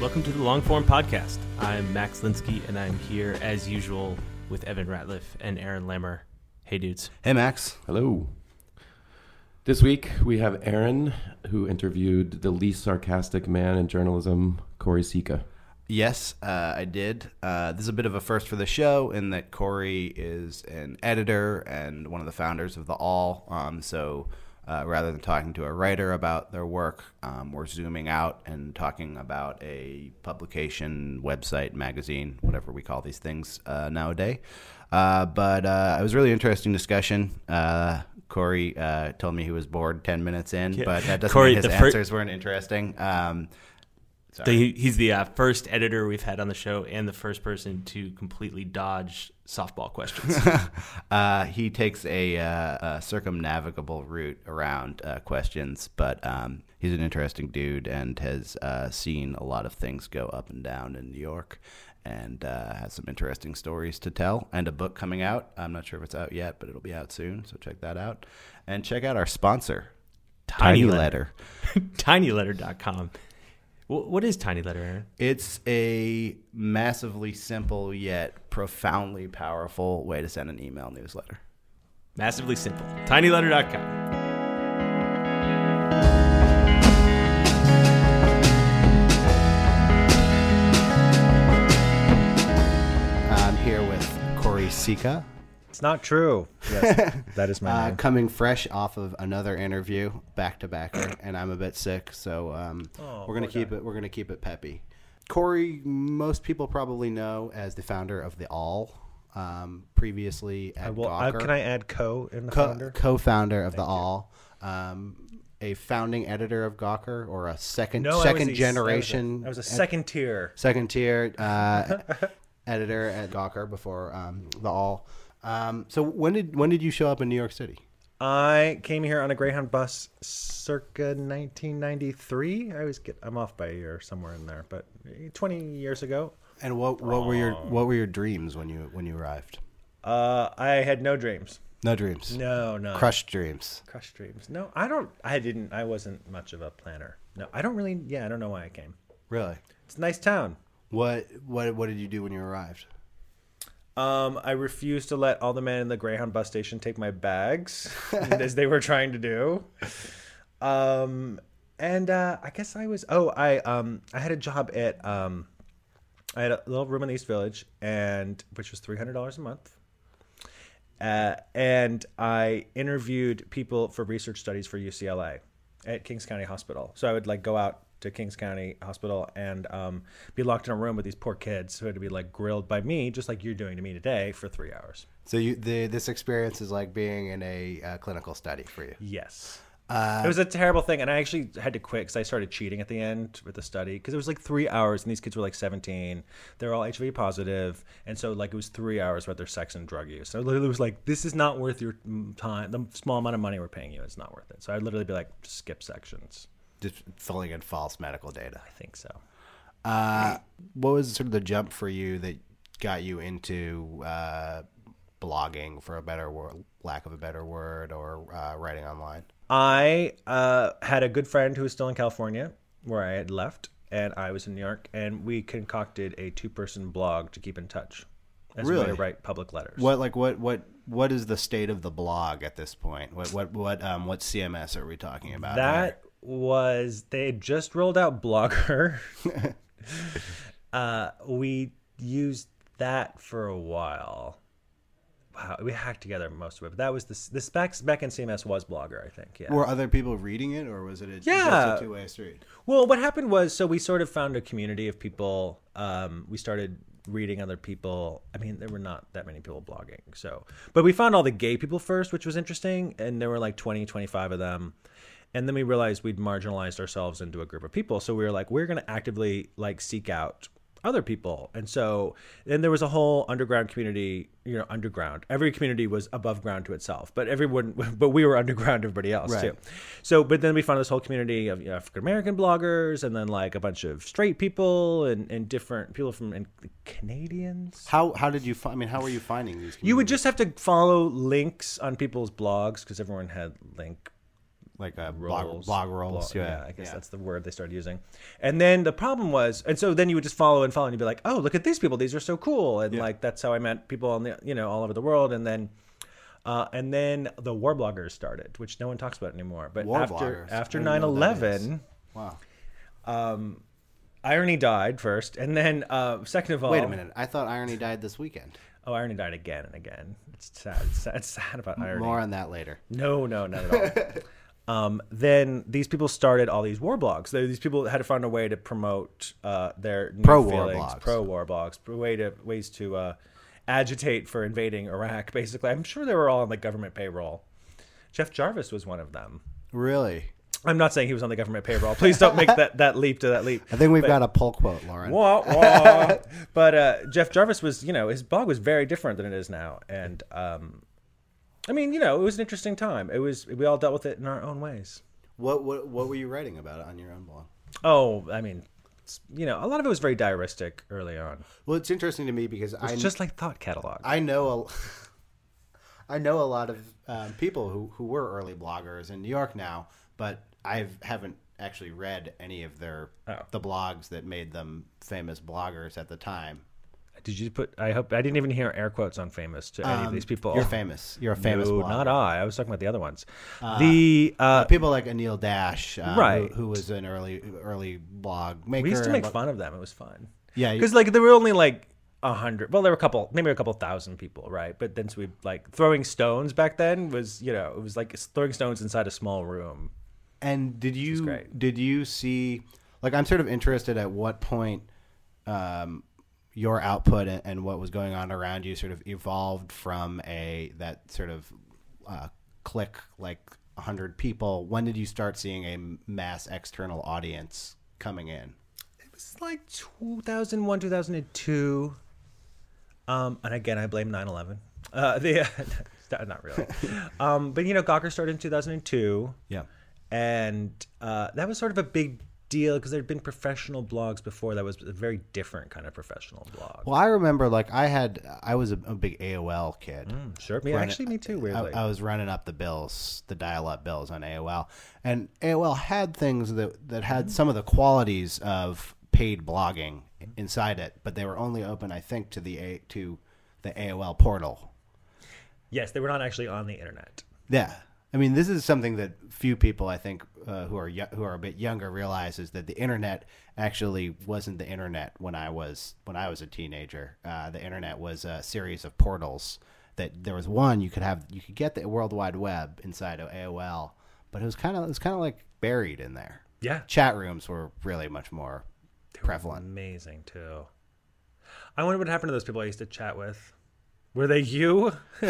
Welcome to the Longform Podcast. I'm Max Linsky, and I'm here as usual with Evan Ratliff and Aaron Lammer. Hey, dudes. Hey, Max. Hello. This week we have Aaron, who interviewed the least sarcastic man in journalism, Choire Sicha. Yes, uh, I did. Uh, this is a bit of a first for the show in that Choire is an editor and one of the founders of The Awl. Um, so uh, rather than talking to a writer about their work, um, we're zooming out and talking about a publication, website, magazine, whatever we call these things uh, nowadays. Uh, but uh, it was a really interesting discussion. Uh, Choire uh, told me he was bored 10 minutes in, Yeah. but that doesn't Choire, mean his fir- answers weren't interesting. Um, sorry. The, he's the uh, first editor we've had on the show and the first person to completely dodge softball questions. uh, he takes a, uh, a circumnavigable route around uh, questions, but um, he's an interesting dude and has uh, seen a lot of things go up and down in New York and uh, has some interesting stories to tell and a book coming out. I'm not sure if it's out yet, but it'll be out soon, so check that out. And check out our sponsor, Tiny, Tiny Letter. tinyletter.com. Wh- What is Tiny Letter, Aaron? It's a massively simple yet profoundly powerful way to send an email newsletter. Massively simple. Tinyletter.com. I'm here with Choire Sicha. It's not true. Yes, that is my Uh, name. coming fresh off of another interview, back to back, and I'm a bit sick, so um, Oh, we're gonna keep it. We're gonna keep it peppy. Choire, most people probably know as the founder of the Awl. Um, previously at I will, I, Gawker, can I add co in the co- founder? co-founder of the Awl, um, a founding editor of Gawker, or a second No, I was second a- generation. I was a, I was a ed- second tier. second tier uh, editor at Gawker before um, the Awl. Um, so when did when did you show up in New York City? I came here on a Greyhound bus circa 1993. I always get I'm off by a year somewhere in there, but 20 years ago. And what what were your what were your dreams when you when you arrived? Uh, I had no dreams. No dreams. No, no. Crushed dreams. Crushed dreams. No, I don't. I didn't. I wasn't much of a planner. No, I don't really. Yeah, I don't know why I came. Really? It's a nice town. What what what did you do when you arrived? Um, I refused to let all the men in the Greyhound bus station take my bags, as they were trying to do. Um, and uh, I guess I was. Oh, I um, I had a job at um, I had a little room in the East Village, and which was three hundred dollars a month. Uh, and I interviewed people for research studies for UCLA at Kings County Hospital. So I would like go out to Kings County Hospital and um, be locked in a room with these poor kids who had to be like grilled by me, just like you're doing to me today, for three hours. So you the this experience is like being in a uh, clinical study for you. Yes. Uh, it was a terrible thing, and I actually had to quit because I started cheating at the end with the study because it was like three hours, and these kids were like 17. They're all HIV positive, and so like it was three hours worth their sex and drug use. So I literally was like, "This is not worth your mm, time. The small amount of money we're paying you is not worth it." So I'd literally be like, skip sections." Just filling in false medical data. I think so. Uh, what was sort of the jump for you that got you into uh, blogging, for a better word, lack of a better word, or uh, writing online? I uh, had a good friend who was still in California, where I had left, and I was in New York, and we concocted a two-person blog to keep in touch as Really? to write public letters. What like what what what is the state of the blog at this point? What what what um what CMS are we talking about? That was they had just rolled out Blogger. uh, we used that for a while. Wow, we hacked together most of it. But that was the this back back in CMS was Blogger, I think. Yeah. Were other people reading it, or was it a, Yeah. a two way street? Well, what happened was, so we sort of found a community of people. Um, we started reading other people. I mean, there were not that many people blogging. So, but we found all the gay people first, which was interesting. And there were like 20, 25 of them. And then we realized we'd marginalized ourselves into a group of people. So we were like, we're going to actively like seek out other people. And so then there was a whole underground community, you know, underground. Every community was above ground to itself, but everyone, but we were underground to everybody else Right. too. So, but then we found this whole community of you know, African American bloggers and then like a bunch of straight people and, and different people from and Canadians. How how did you? find I mean, how were you finding these? You would just have to follow links on people's blogs because everyone had link like a blog rolls, blog rolls. blog- yeah, I guess yeah. that's the word they started using. And then the problem was, and so then you would just follow and follow, and you'd be like, "Oh, look at these people; these are so cool!" And like that's how I met people on the, you know, all over the world. And then, uh, and then the war bloggers started, which no one talks about anymore. But War after bloggers. after I don't know what that 9-11, Wow. Irony died first, and then uh, second of all, Wait a minute. I thought Irony died this weekend. Oh, Irony died again and again. It's sad. It's sad, it's sad about Irony. More on that later. No, no, not at all. um, then these people started all these war blogs. They, these people had to find a way to promote uh, their new Pro-war blogs. pro-war blogs, way to ways to uh, agitate for invading Iraq. Basically, I'm sure they were all on the government payroll. Jeff Jarvis was one of them. Really? I'm not saying he was on the government payroll. Please don't make that, that leap to that leap. I think we've got a pull quote, Lauren. Wah, wah. but uh, Jeff Jarvis was, you know, his blog was very different than it is now, and um, I mean, you know, it was an interesting time. It was we all dealt with it in our own ways. What what what were you writing about on your own blog? Oh, I mean, it's- you know, a lot of it was very diaristic early on. Well, it's interesting to me because I It's just like thought catalog. I know a, I know a lot of um, people who, who were early bloggers in New York now, but I haven't actually read any of their Oh. the blogs that made them famous bloggers at the time. Did you put? I hope I didn't even hear air quotes on famous to any of these people. Um, You're famous. You're a famous No, blogger. not I. I was talking about the other ones. the uh, Uh, people like Anil Dash, uh, Right. who, who was an early early blog maker. we used to and make fun of them. It was fun. Yeah, you- because like there were only like a hundred. Well, there were a couple, maybe a couple thousand people, right? But then so we like throwing stones back then was you know it was like throwing stones inside a small room. And did you great. did you see like I'm sort of interested at what point um, your output and, and what was going on around you sort of evolved from a that sort of uh, click like hundred people. When did you start seeing a mass external audience coming in? it was like 2001, 2002. Um, and again, I blame 9 11. Uh, the, not really. Um, but, you know, Gawker started in 2002. Yeah. And uh, that was sort of a big deal because there had been professional blogs before that was a very different kind of professional blog. Well, I remember like I had I was a, a big AOL kid. sure. Me, Running- actually, me too, weirdly. I, I was running up the bills, the dial-up bills on AOL, and AOL had things that that had Mm-hmm. some of the qualities of paid blogging inside it, but they were only open, I think, to the A, to the AOL portal. yes, they were not actually on the internet. Yeah, I mean, this is something that few people, I think, uh, who are yo- who are a bit younger, realize is that the internet actually wasn't the internet when I was when I was a teenager. Uh, the internet was a series of portals. That there was one you could have you could get the World Wide Web inside of AOL, but it was kind of it was kind of like buried in there. Yeah. Chat rooms were really much more prevalent. Amazing, too. I wonder what happened to those people I used to chat with. Were they you?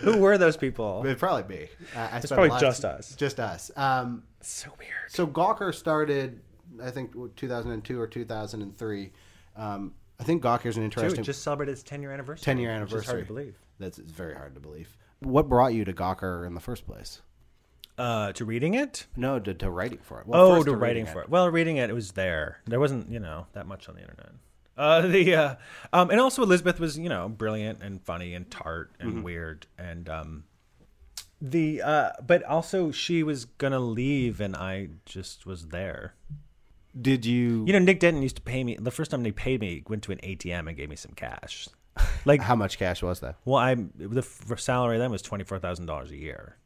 Who were those people? It'd probably be. Uh, I spent probably lot- just us. Just us. Um, So weird. So Gawker started, I think, 2002 or 2003. Um, I think Gawker's an Dude, interesting. just celebrated its 10 year anniversary. 10 year which is anniversary. hard to believe. That's it's very hard to believe. What brought you to Gawker in the first place? Uh, to reading it? No, to, to writing for it. Well, oh, first to writing for it. Well, reading it, it was there. There wasn't, you know, that much on the internet. Uh, the uh, um, and also Elizabeth was you know brilliant and funny and tart and weird and um, the uh, but also she was gonna leave and I just was there. Did you? You know, Nick Denton used to pay me the first time they paid me. Went to an ATM and gave me some cash. Like, how much cash was that? well, I the salary then was twenty four thousand dollars a year.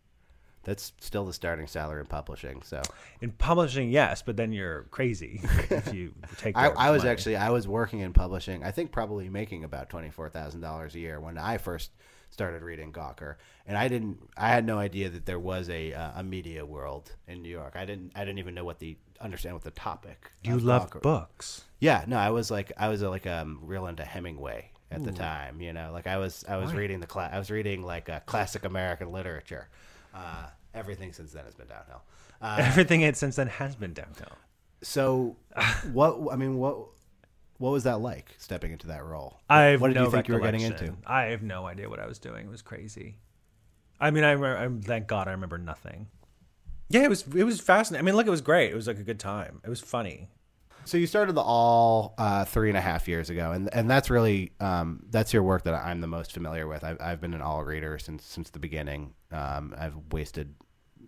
That's still the starting salary in publishing. So In publishing, yes, but then you're crazy if you take. I, I was money. actually I was working in publishing. I think probably making about twenty four thousand dollars a year when I first started reading Gawker, and I didn't. I had no idea that there was a uh, a media world in New York. I didn't. I didn't even know what the understand what the topic. You love Gawker- books. Yeah, no, I was like I was uh, like um real into Hemingway at the time. You know, like I was I was reading the class. I was reading like uh, classic American literature. Uh, everything since then has been downhill. Uh, Everything since then has been downhill. so, what I mean, what what was that like stepping into that role? I have what did no you think you were getting recollection. into? I have no idea what I was doing. It was crazy. I mean, I, remember, I thank God I remember nothing. Yeah, it was it was fascinating. I mean, look, it was great. It was like a good time. It was funny. So you started the Awl uh, three and a half years ago, and and that's really um, that's your work that I'm the most familiar with. I've, I've been an Awl reader since since the beginning. Um, I've wasted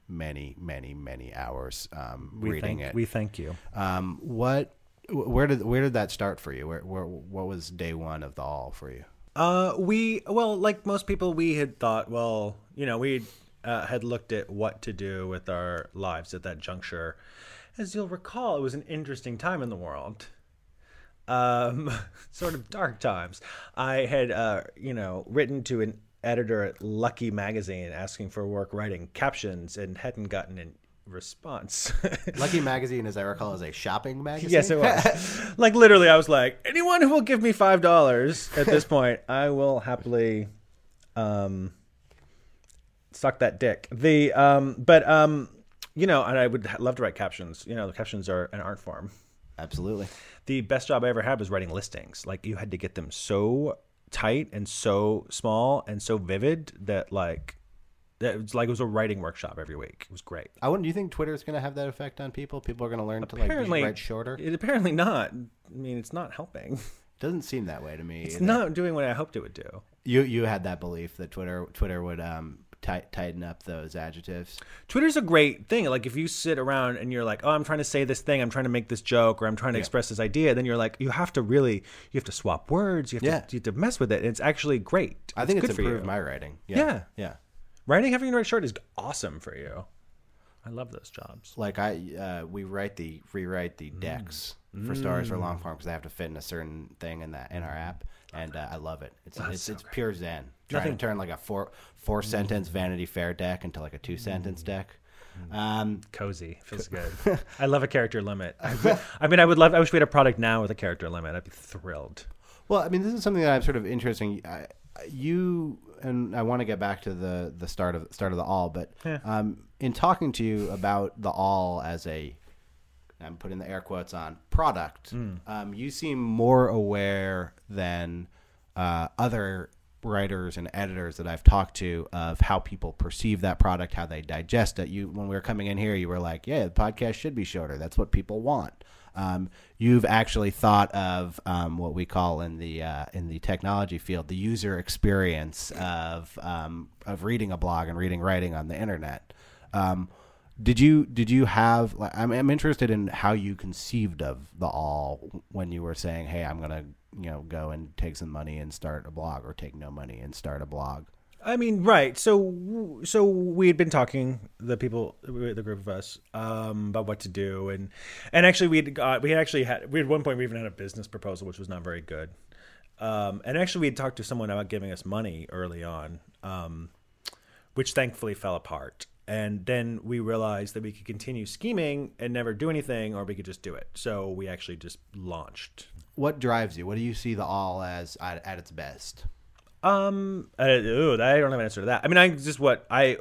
many many many hours um, We reading thank it. we thank you. Um, what where did where did that start for you? Where, where what was day one of the Awl for you? Uh, we well, like most people, we had thought, well, you know, we uh, had looked at what to do with our lives at that juncture. As you'll recall, it was an interesting time in the world. Um, sort of dark times. I had, uh, you know, written to an editor at Lucky Magazine asking for work writing captions and hadn't gotten a response. Lucky Magazine, as I recall, is a shopping magazine. Yes, it was. like literally, I was like, anyone who will give me five dollars at this point, I will happily, um, suck that dick. The um, but um, you know, and I would love to write captions. You know, the captions are an art form. Absolutely. The best job I ever had was writing listings. Like you had to get them so tight and so small and so vivid that like that it was like it was a writing workshop every week. It was great. I wouldn't. Do you think Twitter is going to have that effect on people? People are going to learn to like Apparently, write shorter. It, apparently not. I mean, it's not helping. Doesn't seem that way to me. It's either. not doing what I hoped it would do. You you had that belief that Twitter Twitter would um ti- tighten up those adjectives. Twitter's a great thing. Like if you sit around and you're like, "Oh, I'm trying to say this thing, I'm trying to make this joke, or I'm trying to express this idea," then you're like, you have to really, you have to swap words, you have, Yeah. to, you have to mess with it. It's actually great. I think it's, for improved my writing. Yeah. Yeah, yeah. Writing having to write short is awesome for you. I love those jobs. Like I, uh, we write the rewrite the decks for stories for long form because they have to fit in a certain thing in that in our app, and uh, I love it. It's it's, it's pure zen. Trying to turn like a four four sentence Vanity Fair deck into like a two sentence deck. Um, Cozy feels good. I love a character limit. I, would- I mean, I would love. I wish we had a product now with a character limit. I'd be thrilled. Well, I mean, this is something that I'm sort of interesting. I, you and I want to get back to the the start of start of the Awl, but um, in talking to you about the Awl as a, I'm putting the air quotes on product. Um, you seem more aware than uh, other writers and editors that I've talked to of how people perceive that product, how they digest it. You, when we were coming in here, you were like, "Yeah, the podcast should be shorter. That's what people want." Um, you've actually thought of um, what we call in the uh, in the technology field the user experience of um, of reading a blog and reading writing on the internet. Um, did you did you have? I'm, I'm interested in how you conceived of the Awl when you were saying, "Hey, I'm gonna you know go and take some money and start a blog," or take no money and start a blog. I mean, right. So, so we had been talking the people, the group of us, um, about what to do, and and actually we had got, we had actually had we at one point we even had a business proposal which was not very good, um, and actually we had talked to someone about giving us money early on, um, which thankfully fell apart, and then we realized that we could continue scheming and never do anything, or we could just do it. So we actually just launched. What drives you? What do you see the Awl as at, at its best? Um, uh, ooh, I don't have an answer to that. I mean, I just what I.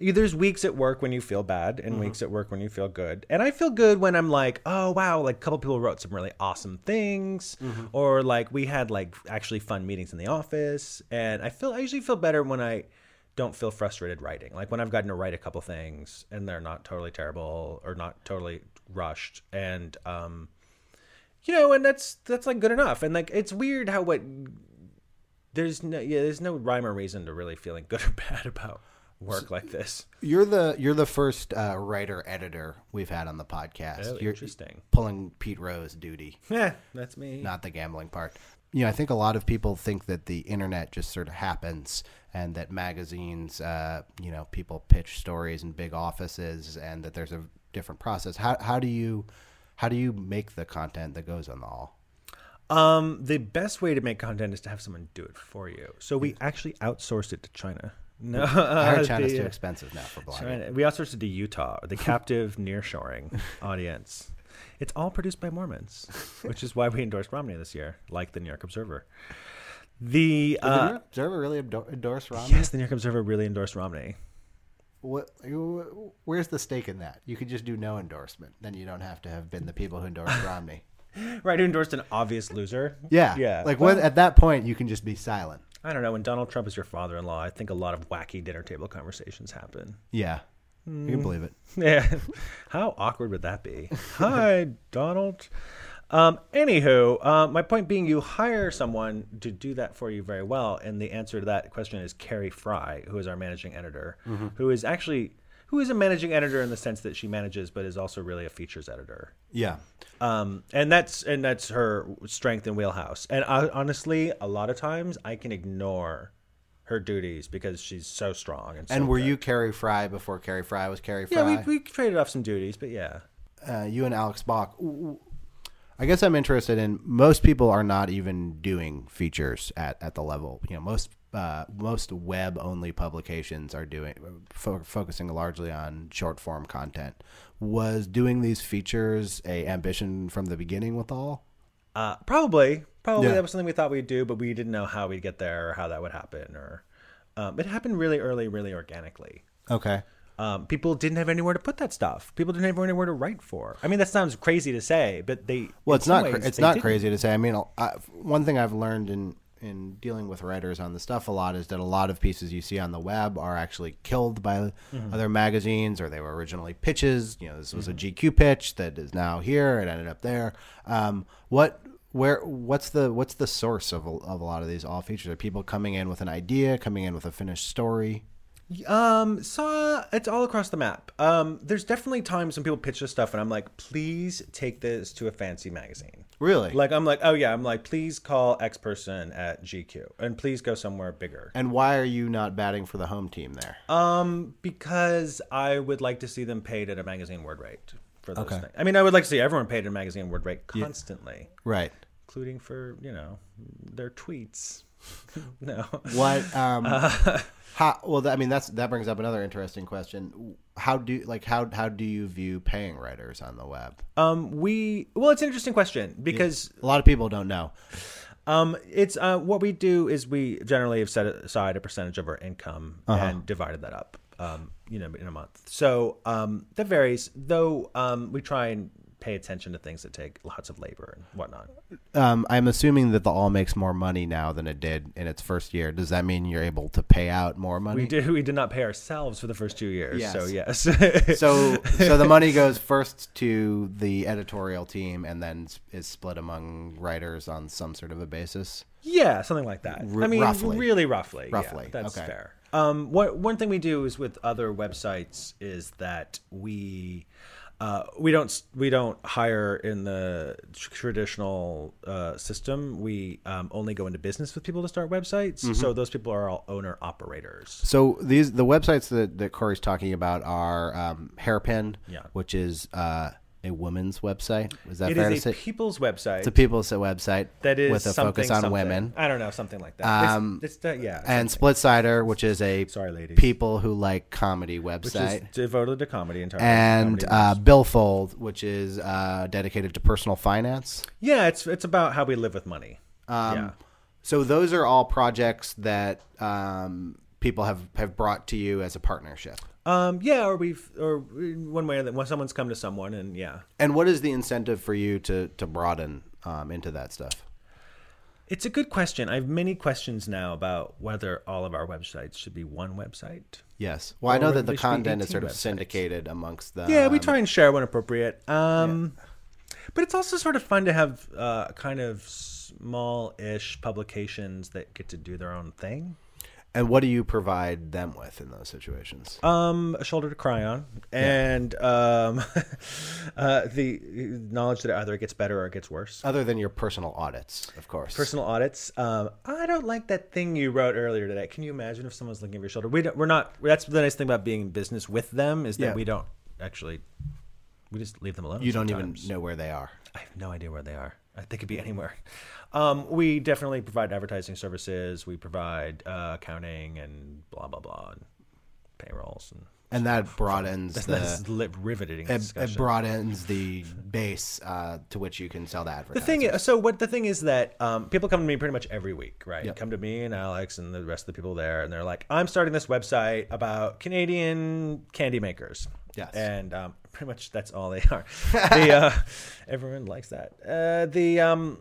you- There's weeks at work when you feel bad, and weeks at work when you feel good. And I feel good when I'm like, oh wow, like a couple people wrote some really awesome things, or like we had like actually fun meetings in the office. And I feel I usually feel better when I don't feel frustrated writing. Like when I've gotten to write a couple things and they're not totally terrible or not totally rushed, and um, you know, and that's that's like good enough. And like it's weird how what there's no yeah there's no rhyme or reason to really feeling good or bad about work like this. You're the you're the first uh, writer editor we've had on the podcast. Oh, you're interesting. pulling Pete Rose duty, Yeah, that's me. not the gambling part. You know, I think a lot of people think that the internet just sort of happens, and that magazines, uh, you know, people pitch stories in big offices, and that there's a different process. How how do you how do you make the content that goes on the Awl? Um, the best way to make content is to have someone do it for you. So we actually outsourced it to China. No, heard China's the- too expensive now for blogging. We outsourced it to Utah, the captive nearshoring audience. It's all produced by Mormons, which is why we endorsed Romney this year, like the New York Observer. The Did the New uh, York Observer really endor- endorse Romney? yes, the New York Observer really endorsed Romney. What, where's the stake in that? You could just do no endorsement. Then you don't have to have been the people who endorsed Romney. Right, who endorsed an obvious loser? Yeah, yeah. Like Well, when, at that point, you can just be silent. I don't know. When Donald Trump is your father-in-law, I think a lot of wacky dinner table conversations happen. Yeah, you can hmm. believe it. Yeah. How awkward would that be? Hi, Donald. Um, anywho, uh, my point being, you hire someone to do that for you very well, and the answer to that question is Carrie Frye, who is our managing editor, who is actually who is a managing editor in the sense that she manages, but is also really a features editor. Yeah, Um, and that's and that's her strength and wheelhouse. And I, honestly, a lot of times I can ignore her duties because she's so strong. And, so and were good. you Carrie Frye before Carrie Frye was Carrie Frye? Yeah, we, we traded off some duties, but yeah. uh, you and Alex Balk. I guess I'm interested in. Most people are not even doing features at, at the level. You know, most uh, most web only publications are doing fo- focusing largely on short form content. Was doing these features a ambition from the beginning with all? Uh, probably, probably Yeah. that was something we thought we'd do, but we didn't know how we'd get there or how that would happen. Or um, it happened really early, really organically. Okay. Um, people didn't have anywhere to put that stuff. People didn't have anywhere to write for. I mean, that sounds crazy to say, but they. Well, it's not. cra- ways, it's not didn't. crazy to say. I mean, I, one thing I've learned in in dealing with writers on the stuff a lot is that a lot of pieces you see on the web are actually killed by Mm-hmm. other magazines, or they were originally pitches. You know, this was a GQ pitch that is now here. It ended up there. Um, what? Where? What's the What's the source of a, of a lot of these Awl features? Are people coming in with an idea, coming in with a finished story? Um, so it's all across the map. Um, there's definitely times when people pitch this stuff, and I'm like, please take this to a fancy magazine. Really? Like, I'm like, oh yeah, I'm like, please call X person at GQ, and please go somewhere bigger. and why are you not batting for the home team there? Um, because I would like to see them paid at a magazine word rate for those Okay. things. I mean, I would like to see everyone paid at a magazine word rate constantly, right. including for you know their tweets. no. What? Um, how? Well, I mean, that's that brings up another interesting question. How do like how how do you view paying writers on the web? Um, we well, it's an interesting question because A lot of people don't know. Um, it's uh, what we do is we generally have set aside a percentage of our income and divided that up, um, you know, in a month. So um, that varies, though. Um, we try and pay attention to things that take lots of labor and whatnot. Um, I'm assuming that the Awl makes more money now than it did in its first year. Does that mean you're able to pay out more money? We did we did not pay ourselves for the first two years, so yes. So so the money goes first to the editorial team and then is split among writers on some sort of a basis. Yeah, something like that. R- I mean, roughly. really roughly. yeah, Roughly, that's okay. fair. Um, what one thing we do is with other websites is that we uh, we don't we don't hire in the traditional uh, system. We um, only go into business with people to start websites. Mm-hmm. So those people are all owner operators. So these the websites that, that Choire's talking about are um, Hairpin, Yeah. which is uh, a women's website. Is that It fair is to a say? people's website. it's a people's website that is with a something, focus on something. women. I don't know something like that. Um, it's, it's yeah. And something. Splitsider, which is a Sorry, ladies. people who like comedy which website. is devoted to comedy entirely. and uh. Billfold, which is uh, dedicated to personal finance. yeah, it's it's about how we live with money. Um, yeah. So those are all projects that um, people have, have brought to you as a partnership. Um, yeah, or we've, or one way that when someone's come to someone, and yeah, And what is the incentive for you to to broaden um, into that stuff? it's a good question. I have many questions now about whether all of our websites should be one website. Yes. Well, I know that the they should be content is sort of websites. syndicated amongst them. yeah, we try and share when appropriate. Um, But it's also sort of fun to have uh, kind of small-ish publications that get to do their own thing. And what do you provide them with in those situations? Um, a shoulder to cry on, and um, uh, the knowledge that either it gets better or it gets worse. Other than your personal audits, of course. Personal audits. Um, I don't like that thing you wrote earlier today. Can you imagine if someone's looking over your shoulder? We don't, we're not. That's the nice thing about being in business with them is that Yeah. we don't actually. We just leave them alone. you don't even know where they are. I have no idea where they are. Uh, They could be anywhere. Um, we definitely provide advertising services. We provide uh, accounting and blah blah blah, and payrolls and And that broadens that's, the that's riveting it, it broadens the base uh, to which you can sell the the thing is, so what the thing is that um, people come to me pretty much every week, right? Yep. Come to me and Alex and the rest of the people there, and they're like, "I'm starting this website about Canadian candy makers." Yes. and um, pretty much that's all they are. the uh, everyone likes that. Uh, the um,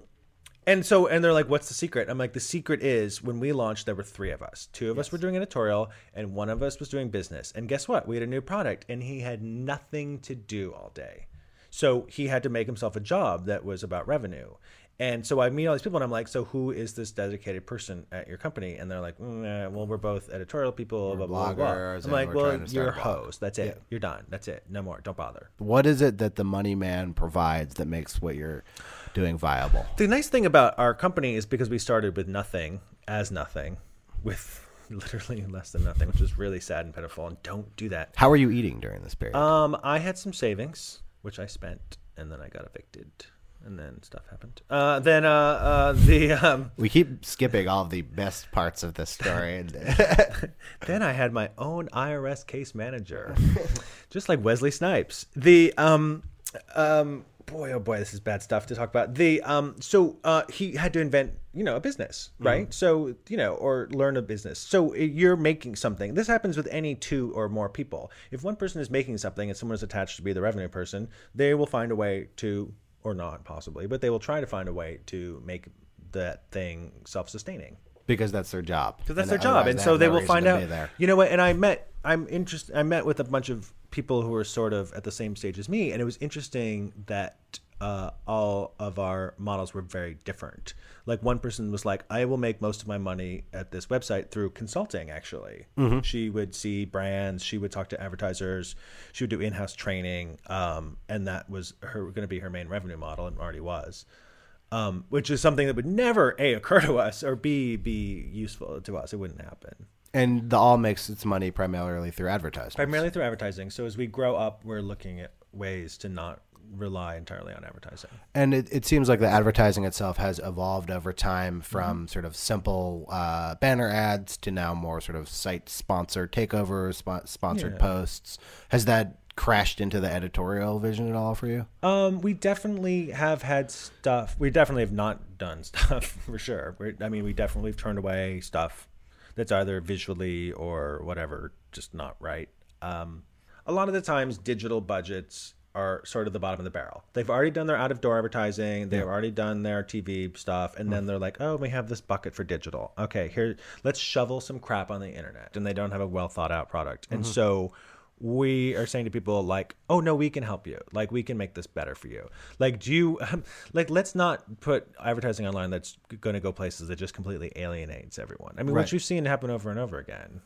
and so and they're like, "What's the secret?" I'm like, "The secret is when we launched, there were three of us. Two of us were doing editorial, and one of us was doing business. And guess what? We had a new product, and he had nothing to do all day, so he had to make himself a job that was about revenue." And so I meet all these people, and I'm like, "So who is this dedicated person at your company?" And they're like, mm, eh, "Well, we're both editorial people, blah blah blah." bloggers, I'm like, "Well, you're a start a blog." host. That's it. Yeah. You're done. That's it. No more. Don't bother." What is it that the money man provides that makes what you're doing viable? The nice thing about our company is because we started with nothing, as nothing, with literally less than nothing, which is really sad and pitiful. And don't do that. How are you eating during this period? Um, I had some savings, which I spent, and then I got evicted, and then stuff happened. Uh, then uh, uh, the um, we keep skipping all the best parts of this story. then I had my own IRS case manager, just like Wesley Snipes. The um, um, boy, oh boy, this is bad stuff to talk about. The um, so uh, he had to invent, you know, a business, right? So you know, or learn a business. So you're making something. This happens with any two or more people. If one person is making something and someone is attached to be the revenue person, they will find a way to, or not possibly, but they will try to find a way to make that thing self-sustaining because that's their job. because that's And their job, and so they no will find out. You know what? And I met. I'm interested. I met with a bunch of people who were sort of at the same stage as me, and it was interesting that uh, all of our models were very different. Like one person was like, "I will make most of my money at this website through consulting." Actually, Mm-hmm. she would see brands, she would talk to advertisers, she would do in-house training, um, and that was her going to be her main revenue model, and already was um, which is something that would never a occur to us or b be useful to us. It wouldn't happen. And the Awl makes its money primarily through advertising. Primarily through advertising. So as we grow up, we're looking at ways to not rely entirely on advertising. And it, it seems like the advertising itself has evolved over time Mm-hmm. from sort of simple uh, banner ads to now more sort of site sponsored takeovers, spo- sponsored Yeah. posts. Has that crashed into the editorial vision at all for you? Um, we definitely have had stuff. We definitely have not done stuff for sure. We're, I mean, we definitely have turned away stuff that's either visually or whatever, just not right. Um, a lot of the times, digital budgets are sort of the bottom of the barrel. They've already done their out of door advertising. They've already done their TV stuff, and then they're like, "Oh, we have this bucket for digital. Okay, here, let's shovel some crap on the internet." And they don't have a well thought out product, and so we are saying to people like oh no we can help you. Like we can make this better for you. Like do you like let's not put advertising online that's going to go places that just completely alienates everyone. I mean Right. what you've seen happen over and over again.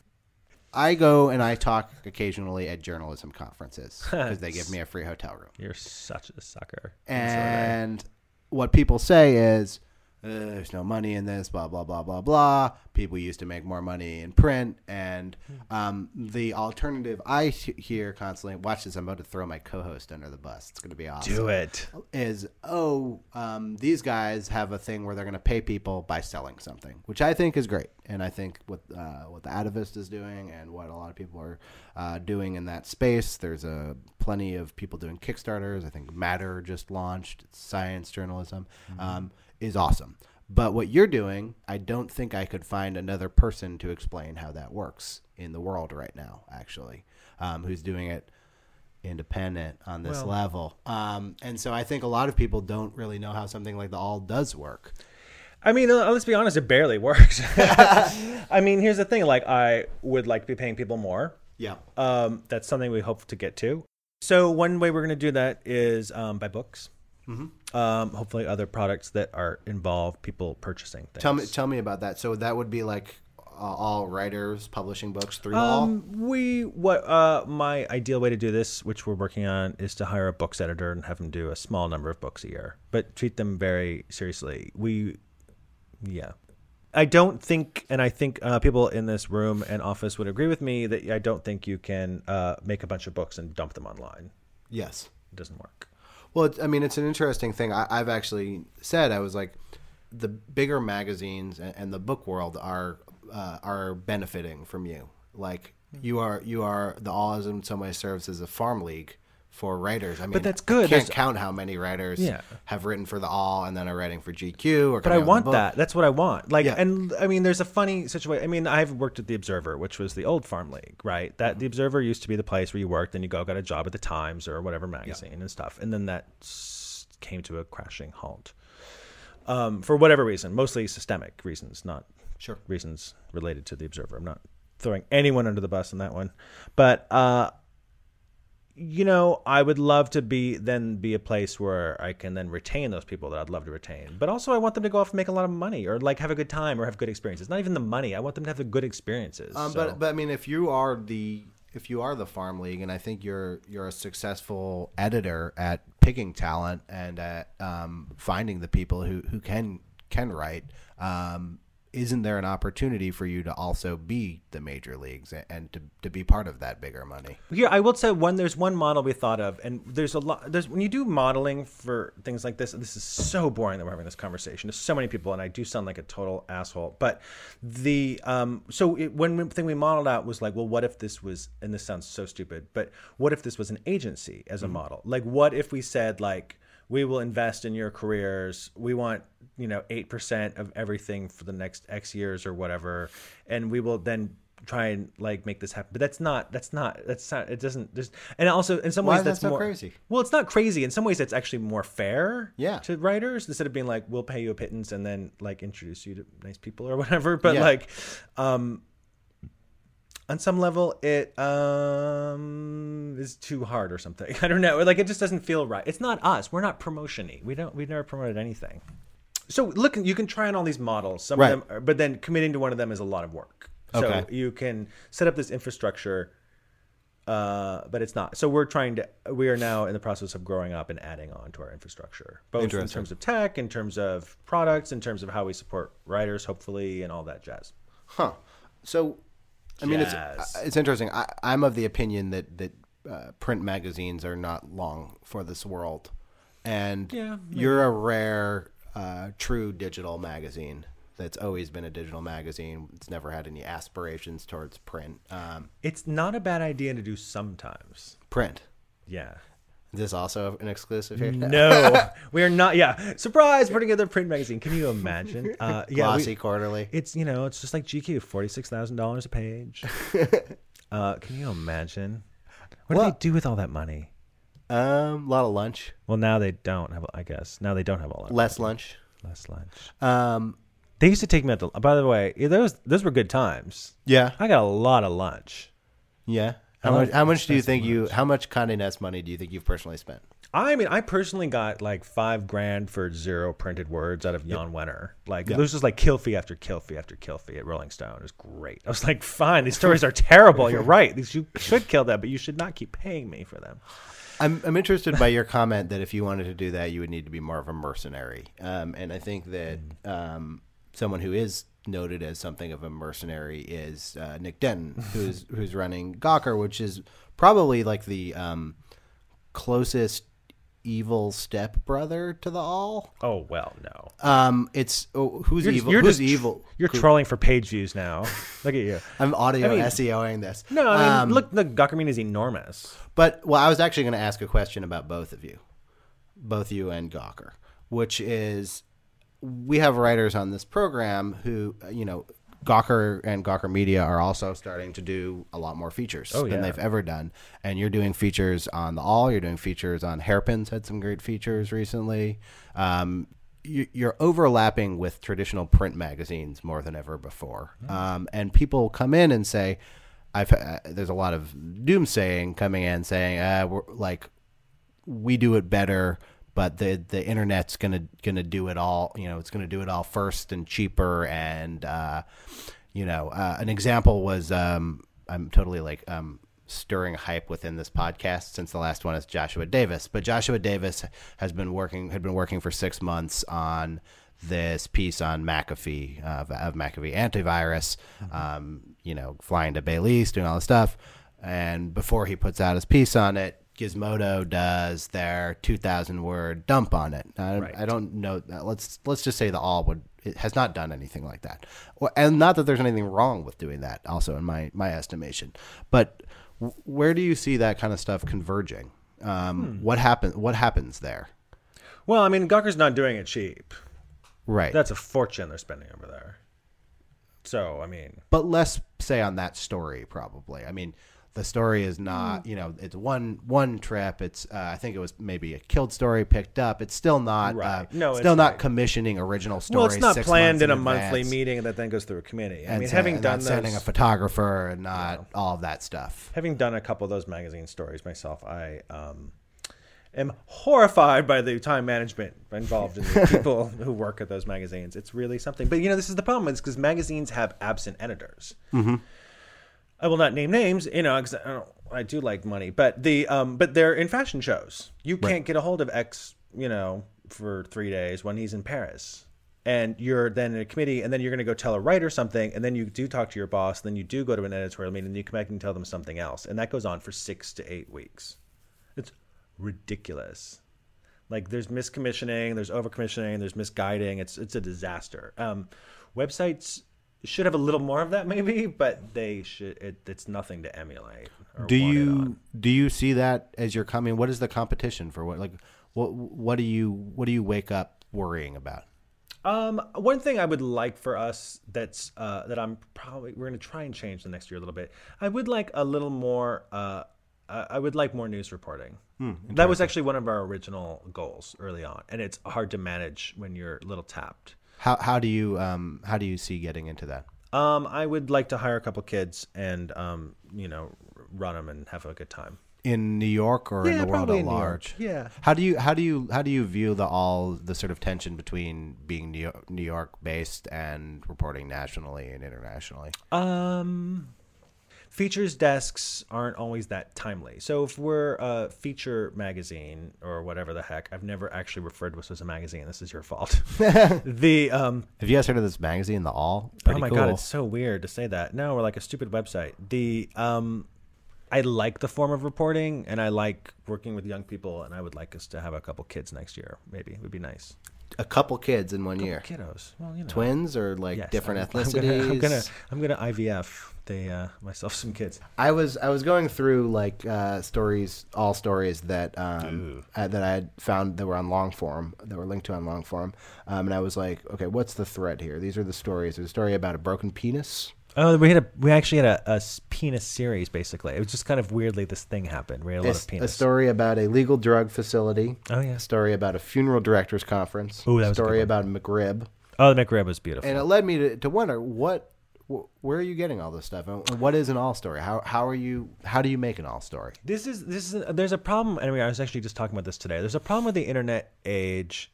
I go and I talk occasionally at journalism conferences because they give me a free hotel room. you're such a sucker. And what people say is, there's no money in this, blah, blah, blah, blah, blah. People used to make more money in print. And um, the alternative I he- hear constantly, watch this, I'm about to throw my co host under the bus. It's going to be awesome. do it Is, oh, um, these guys have a thing where they're going to pay people by selling something, which I think is great. And I think what uh, what the Atavist is doing and what a lot of people are uh, doing in that space, there's a plenty of people doing Kickstarters. I think Matter just launched it's science journalism, um, is awesome. But what you're doing, I don't think I could find another person to explain how that works in the world right now. Actually, um, who's doing it independent on this Well- level. Um, and so I think a lot of people don't really know how something like the Awl does work. I mean, uh, let's be honest, it barely works. I mean, here's the thing: like, I would like to be paying people more. Yeah. Um, that's something we hope to get to. So one way we're going to do that is um, by books. Um, hopefully, other products that are involve people purchasing things. Tell me, tell me about that. So that would be like uh, Awl writers publishing books through the Awl. Um, we what uh my ideal way to do this, which we're working on, is to hire a books editor and have them do a small number of books a year, but treat them very seriously. We, yeah, I don't think, and I think uh, people in this room and office would agree with me that I don't think you can uh, make a bunch of books and dump them online. Yes. It doesn't work. Well, I mean, it's an interesting thing. I, I've actually said I was like, the bigger magazines and, and the book world are uh, are benefiting from you. Like you are, you are the Awl in some way serves as a farm league for writers. I mean, but that's I good. can't There's- count how many writers Yeah. have written for the Awl and then are writing for GQ. Or But I coming out with a want that. That's what I want. Like, Yeah. and I mean, there's a funny situation. I mean, I've worked at the Observer, which was the old Farm League, right? That the Observer used to be the place where you worked, and you go got a job at the Times or whatever magazine and stuff, and then that came to a crashing halt um, for whatever reason, mostly systemic reasons, not Sure. reasons related to the Observer. I'm not throwing anyone under the bus on that one, but uh, you know, I would love to be then be a place where I can then retain those people that I'd love to retain. But also, I want them to go off and make a lot of money, or like have a good time, or have good experiences. Not even the money. I want them to have the good experiences. Um, So- but but I mean, if you are the if you are the farm league, and I think you're you're a successful editor at picking talent and at um, finding the people who who can can write. Um, isn't there an opportunity for you to also be the major leagues and, to, to be part of that bigger money? Here, I will say one. There's one model we thought of, and there's a lot. There's when you do modeling for things like this. This is so boring that we're having this conversation. There's so many people, and I do sound like a total asshole. But the um, so it, one thing we modeled out was like, well, what if this was? And this sounds so stupid, but what if this was an agency as a model? Like, what if we said like, we will invest in your careers. We want you know eight percent of everything for the next X years or whatever, and we will then try and like make this happen. But that's not that's not that's not it doesn't there's and also in some Why ways that's so more crazy? Well, it's not crazy. In some ways, it's actually more fair. Yeah. To writers instead of being like we'll pay you a pittance and then like introduce you to nice people or whatever. But Yeah. like, um, on some level, it um is too hard or something. I don't know. Like it just doesn't feel right. It's not us. We're not promotiony. We don't. We've never promoted anything. So look, you can try on all these models. Some Right. of them, are, but then committing to one of them is a lot of work. So Okay. you can set up this infrastructure, uh, but it's not. So we're trying to. We are now in the process of growing up and adding on to our infrastructure, both in terms of tech, in terms of products, in terms of how we support writers, hopefully, and all that jazz. Huh. So, I mean, it's it's interesting. I, I'm of the opinion that that uh, print magazines are not long for this world, and Yeah, you're a rare, uh, true digital magazine that's always been a digital magazine. It's never had any aspirations towards print. Um, It's not a bad idea to do sometimes. print. Yeah. Is this also an exclusive here? No, we are not. Yeah, surprise! Putting together a print magazine. Can you imagine? Uh, yeah, Glossy we- quarterly. It's you know, it's just like GQ, forty six thousand dollars a page. uh, can you imagine? What Well- do they do with all that money? Um, a lot of lunch, Well, now they don't have. I guess now they don't have all that. less lunch. less lunch. Um, They used to take me out to. By the way, those those were good times. yeah, I got a lot of lunch. yeah. I How much? How much do you think you? How much Condé Nast money do you think you've personally spent? I mean, I personally got like five grand for zero printed words out of Jan Wenner. Like, Yeah. this was like kill fee after kill fee after kill fee at Rolling Stone. It was great. I was like, fine, these stories are terrible. You're right. These you should kill them, but you should not keep paying me for them. I'm I'm interested by your comment that if you wanted to do that, you would need to be more of a mercenary. Um, and I think that um, someone who is noted as something of a mercenary is uh, Nick Denton, who's who's running Gawker, which is probably like the um, closest evil stepbrother to the Awl. Oh well, no. Um, it's oh, who's You're, evil? you're who's just evil? You're Who- trolling for page views now. Look at you. I'm audio I mean- SEOing this. No, I mean, Um, look, look, Gawker Media is enormous. But well, I was actually going to ask a question about both of you, both you and Gawker, which is we have writers on this program who, uh, you know, Gawker and Gawker Media are also starting to do a lot more features Oh, than they've ever done. And you're doing features on the Awl. You're doing features on Hairpins. Had some great features recently. Um, you- you're overlapping with traditional print magazines more than ever before. Um, and people come in and say, I've uh, there's a lot of doomsaying coming in saying, uh, we're like we do it better but the the internet's gonna gonna do it all. You know, it's gonna do it all first and cheaper. And uh, you know, uh, an example was um, I'm totally like um, stirring hype within this podcast since the last one is Joshua Davis. But Joshua Davis has been working had been working for six months on this piece on McAfee uh, of, of McAfee antivirus. Um, you know, flying to Belize, doing all this stuff, and before he puts out his piece on it. Gizmodo does their 2,000 word dump on it. I, Right. I don't know. Let's let's just say the Awl would it has not done anything like that, Well, and not that there's anything wrong with doing that. Also, in my my estimation, but where do you see that kind of stuff converging? Um, What happen? What happens there? Well, I mean, Gawker's not doing it cheap. Right. That's a fortune they're spending over there. So, I mean, but less say on that story probably. I mean, the story is not Hmm. you know it's one one trip. It's uh, I think it was maybe a killed story picked up. It's still not uh, Right. No, still it's not right. commissioning original stories. well, it's not six planned months in a monthly meeting that then goes through a committee. I And mean, so- having and done not sending a photographer and not all of that stuff. having done a couple of those magazine stories myself, I um, am horrified by the time management involved in the people who work at those magazines. It's really something. But you know, this is the problem is because magazines have absent editors. I will not name names, you know, because I, I do like money, but the um, but they're in fashion shows. You can't get a hold of X, you know, for three days when he's in Paris. And you're then in a committee, and then you're going to go tell a writer something, and then you do talk to your boss, and then you do go to an editorial meeting, and you come back and tell them something else, and that goes on for six to eight weeks. It's ridiculous. Like there's miscommissioning, there's overcommissioning, there's misguiding. It's it's a disaster. Um, websites should have a little more of that, maybe, but they should. It, it's nothing to emulate. Do you do you see that as you're coming? What is the competition for what? Like, what what do you what do you wake up worrying about? Um, one thing I would like for us that's uh, that I'm probably we're going to try and change the next year a little bit. I would like a little more. Uh, I I would like more news reporting. that was actually one of our original goals early on, and it's hard to manage when you're a little tapped. How how do you um how do you see getting into that? Um, I would like to hire a couple kids and um, you know, run them and have a good time. in New York or in the world at large? Yeah. How do you how do you how do you view the all the sort of tension between being New York, New York based and reporting nationally and internationally? Um, features desks aren't always that timely. So if we're a feature magazine or whatever the heck, I've never actually referred to us as a magazine. This is your fault. the um, Have you guys heard of this magazine, The Awl? oh my cool. god, it's so weird to say that. No, we're like a stupid website. The um, I like the form of reporting, and I like working with young people, and I would like us to have a couple kids next year. Maybe it would be nice. A couple kids in one year. Kiddos, well, you know, Twins or like Yes, different I'm- ethnicities? I'm gonna, I'm gonna, I'm gonna IVF they uh, myself some kids. I was I was going through like uh, stories, Awl stories that um, uh, that I had found that were on long form, that were linked to on long form, um, and I was like, okay, what's the thread here? These are the stories. There's a story about a broken penis. Oh, we had a we actually had a penis series basically. It was just kind of weirdly this thing happened. We had a A, lot of penis. a story about a legal drug facility. Oh, yeah. A story about a funeral directors conference. Oh, that was a story good about McRib, Oh, the McRib was beautiful. and it led me to, to wonder what. wh- Where are you getting all this stuff? And what is an Awl story? How how are you? How do you make an Awl story? This is this is there's a problem. Anyway, I was actually just talking about this today. There's a problem with the internet age,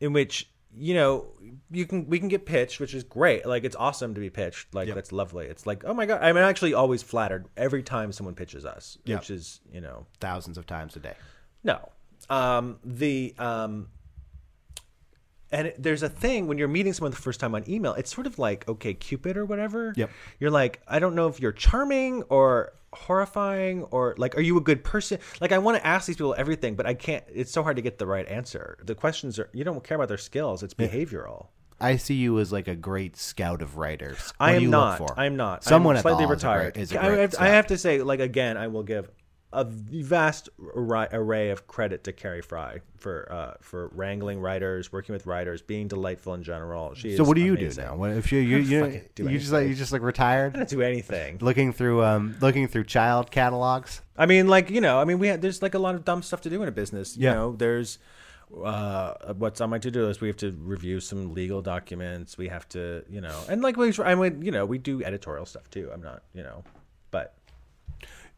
in which you know you can we can get pitched, which is great. Like it's awesome to be pitched. Like that's lovely. It's like oh my god. I'm actually always flattered every time someone pitches us, Yep. which is you know Thousands of times a day. no. Um, the um, and it, there's a thing when you're meeting someone the first time on email. It's sort of like OkCupid or whatever. Yep. You're like, I don't know if you're charming or horrifying or like, are you a good person? Like, I want to ask these people everything, but I can't. It's so hard to get the right answer. The questions are you don't care about their skills. It's behavioral. I see you as like a great scout of writers. What I am not. Look for? I'm not. Someone I'm slightly is a great- retired. is a I, great have, I have to say, like again, I will give a vast array of credit to Carrie Frye for uh, for wrangling writers, working with writers, being delightful in general. She So what do you amazing. do now? What if you you you, you just like you just like I retired, don't do anything. looking through um looking through child catalogs? I mean, like you know, I mean, we had, there's like a lot of dumb stuff to do in a business. You Yeah. know, there's uh, what's on my to-do list. We have to review some legal documents. We have to, you know, and like we, I mean, you know, we do editorial stuff too. I'm not, you know,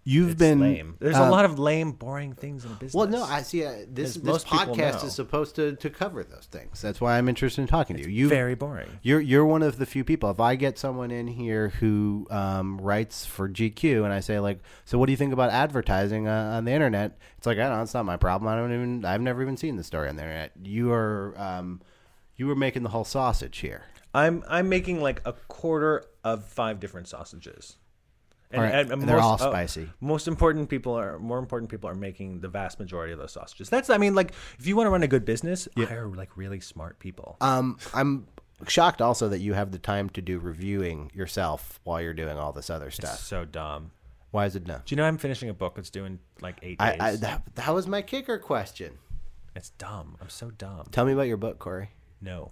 You've It's been lame. There's um, a lot of lame, boring things in business. Well, no, I see. Uh, this this podcast is supposed to, to cover those things. That's why I'm interested in talking to you. You very boring. You're you're one of the few people. If I get someone in here who um, writes for GQ and I say like, so what do you think about advertising uh, on the internet? It's like I don't know. It's not my problem. I don't even. I've never even seen the story on the internet. You are um, you were making the whole sausage here. I'm I'm making like a quarter of five different sausages. All right, and they're all oh, spicy. most important people are more important people are making the vast majority of those sausages. That's I mean like if you want to run a good business, hire like really smart people. Um, I'm shocked also that you have the time to do reviewing yourself while you're doing all this other stuff. so dumb. Why is it dumb? Do you know I'm finishing a book that's doing like eight days? I, I that, that was my kicker question. it's dumb. I'm so dumb. Tell me about your book, Choire. No.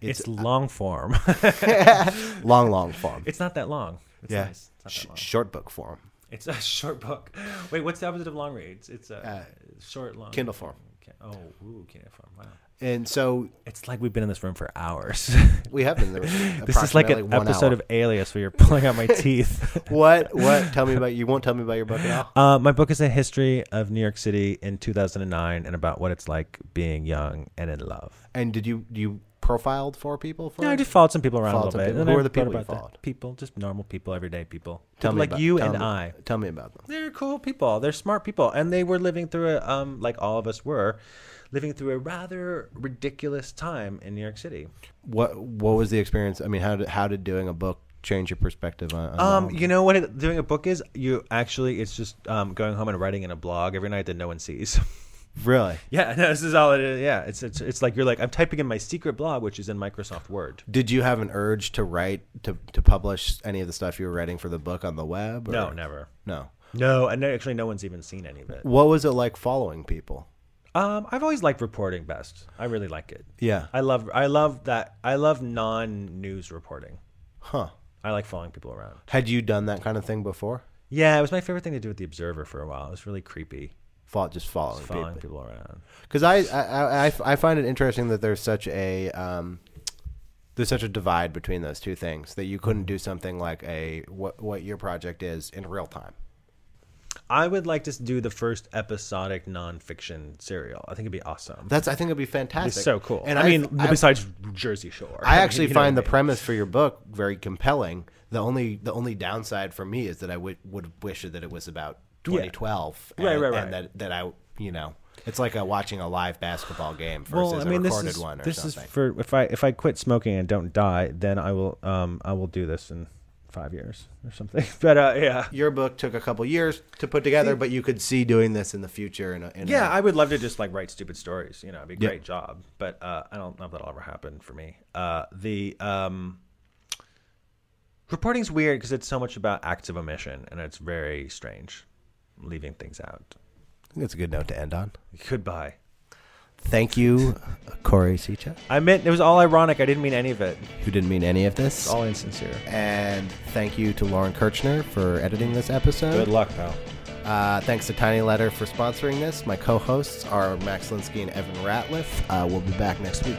It's- It's, long form. Long, long form. it's not that long. It's yeah, nice. It's not Sh- that long. short book form. It's a short book. Wait, what's the opposite of long reads? It's a short, long. Kindle form. Oh, ooh, Kindle form. Wow. And so It's like we've been in this room for hours. we have been there. this is like an episode hour. of Alias where you're pulling out my teeth. what? What? Tell me about. You won't tell me about your book at all. Uh, my book is a history of New York City in 2009 and about what it's like being young and in love. And did you do you profiled four people for? Yeah, I just followed some people around Followed a some little bit. people. and Who I are the wrote people you about that. followed? People, just normal people, everyday people. Tell People me like about- you tell and me- I. Tell me about them. They're cool people. They're smart people, and they were living through a um like all of us were, living through a rather ridiculous time in New York City. What What was the experience? I mean, how did how did doing a book change your perspective on? on Um, you know what it, doing a book is? You actually, it's just um going home and writing in a blog every night that no one sees. really? yeah, no, this is all it is. Yeah, it's it's it's like you're like I'm typing in my secret blog, which is in Microsoft Word. Did you have an urge to write to to publish any of the stuff you were writing for the book on the web? or- No, never. No. No, and actually, no one's even seen any of it. What was it like following people? Um, I've always liked reporting best. I really like it. Yeah. I love I love that I love non-news reporting. Huh. I like following people around. Had you done that kind of thing before? Yeah, it was my favorite thing to do with the Observer for a while. It was really creepy, Fought just following, following people. people around. Because I, I, I, I find it interesting that there's such a um, there's such a divide between those two things that you couldn't do something like a what what your project is in real time. I would like to do the first episodic nonfiction serial. I think it'd be awesome. That's I think it'd be It'd be fantastic. so cool. And I mean, I, besides Jersey Shore, I actually You know find the mean? premise for your book very compelling. The only the only downside for me is that I would would wish that it was about 2012, Right, and, right, right. and that that I you know it's like a watching a live basketball game versus Well, I mean, a this recorded is one or this something. is for if I if I quit smoking and don't die, then I will um I will do this in five years or something. But uh, yeah, your book took a couple years to put together, but you could see doing this in the future. In a, in yeah, a, I would love to just like write stupid stories. You know, it'd be a Yeah. great job. But uh, I don't know if that'll ever happen for me. Uh, the um, reporting's weird because it's so much about acts of omission, and it's very strange, leaving things out. I think it's a good note to end on. Goodbye. Thank you, Choire Sicha, I meant it was all ironic. I didn't mean any of it. who didn't mean any of this. It's all insincere. And thank you to Lauren Kirchner for editing this episode. Good luck, pal. Uh, thanks to Tiny Letter for sponsoring this. My co hosts are Max Linsky and Evan Ratliff. Uh, we'll be back next week.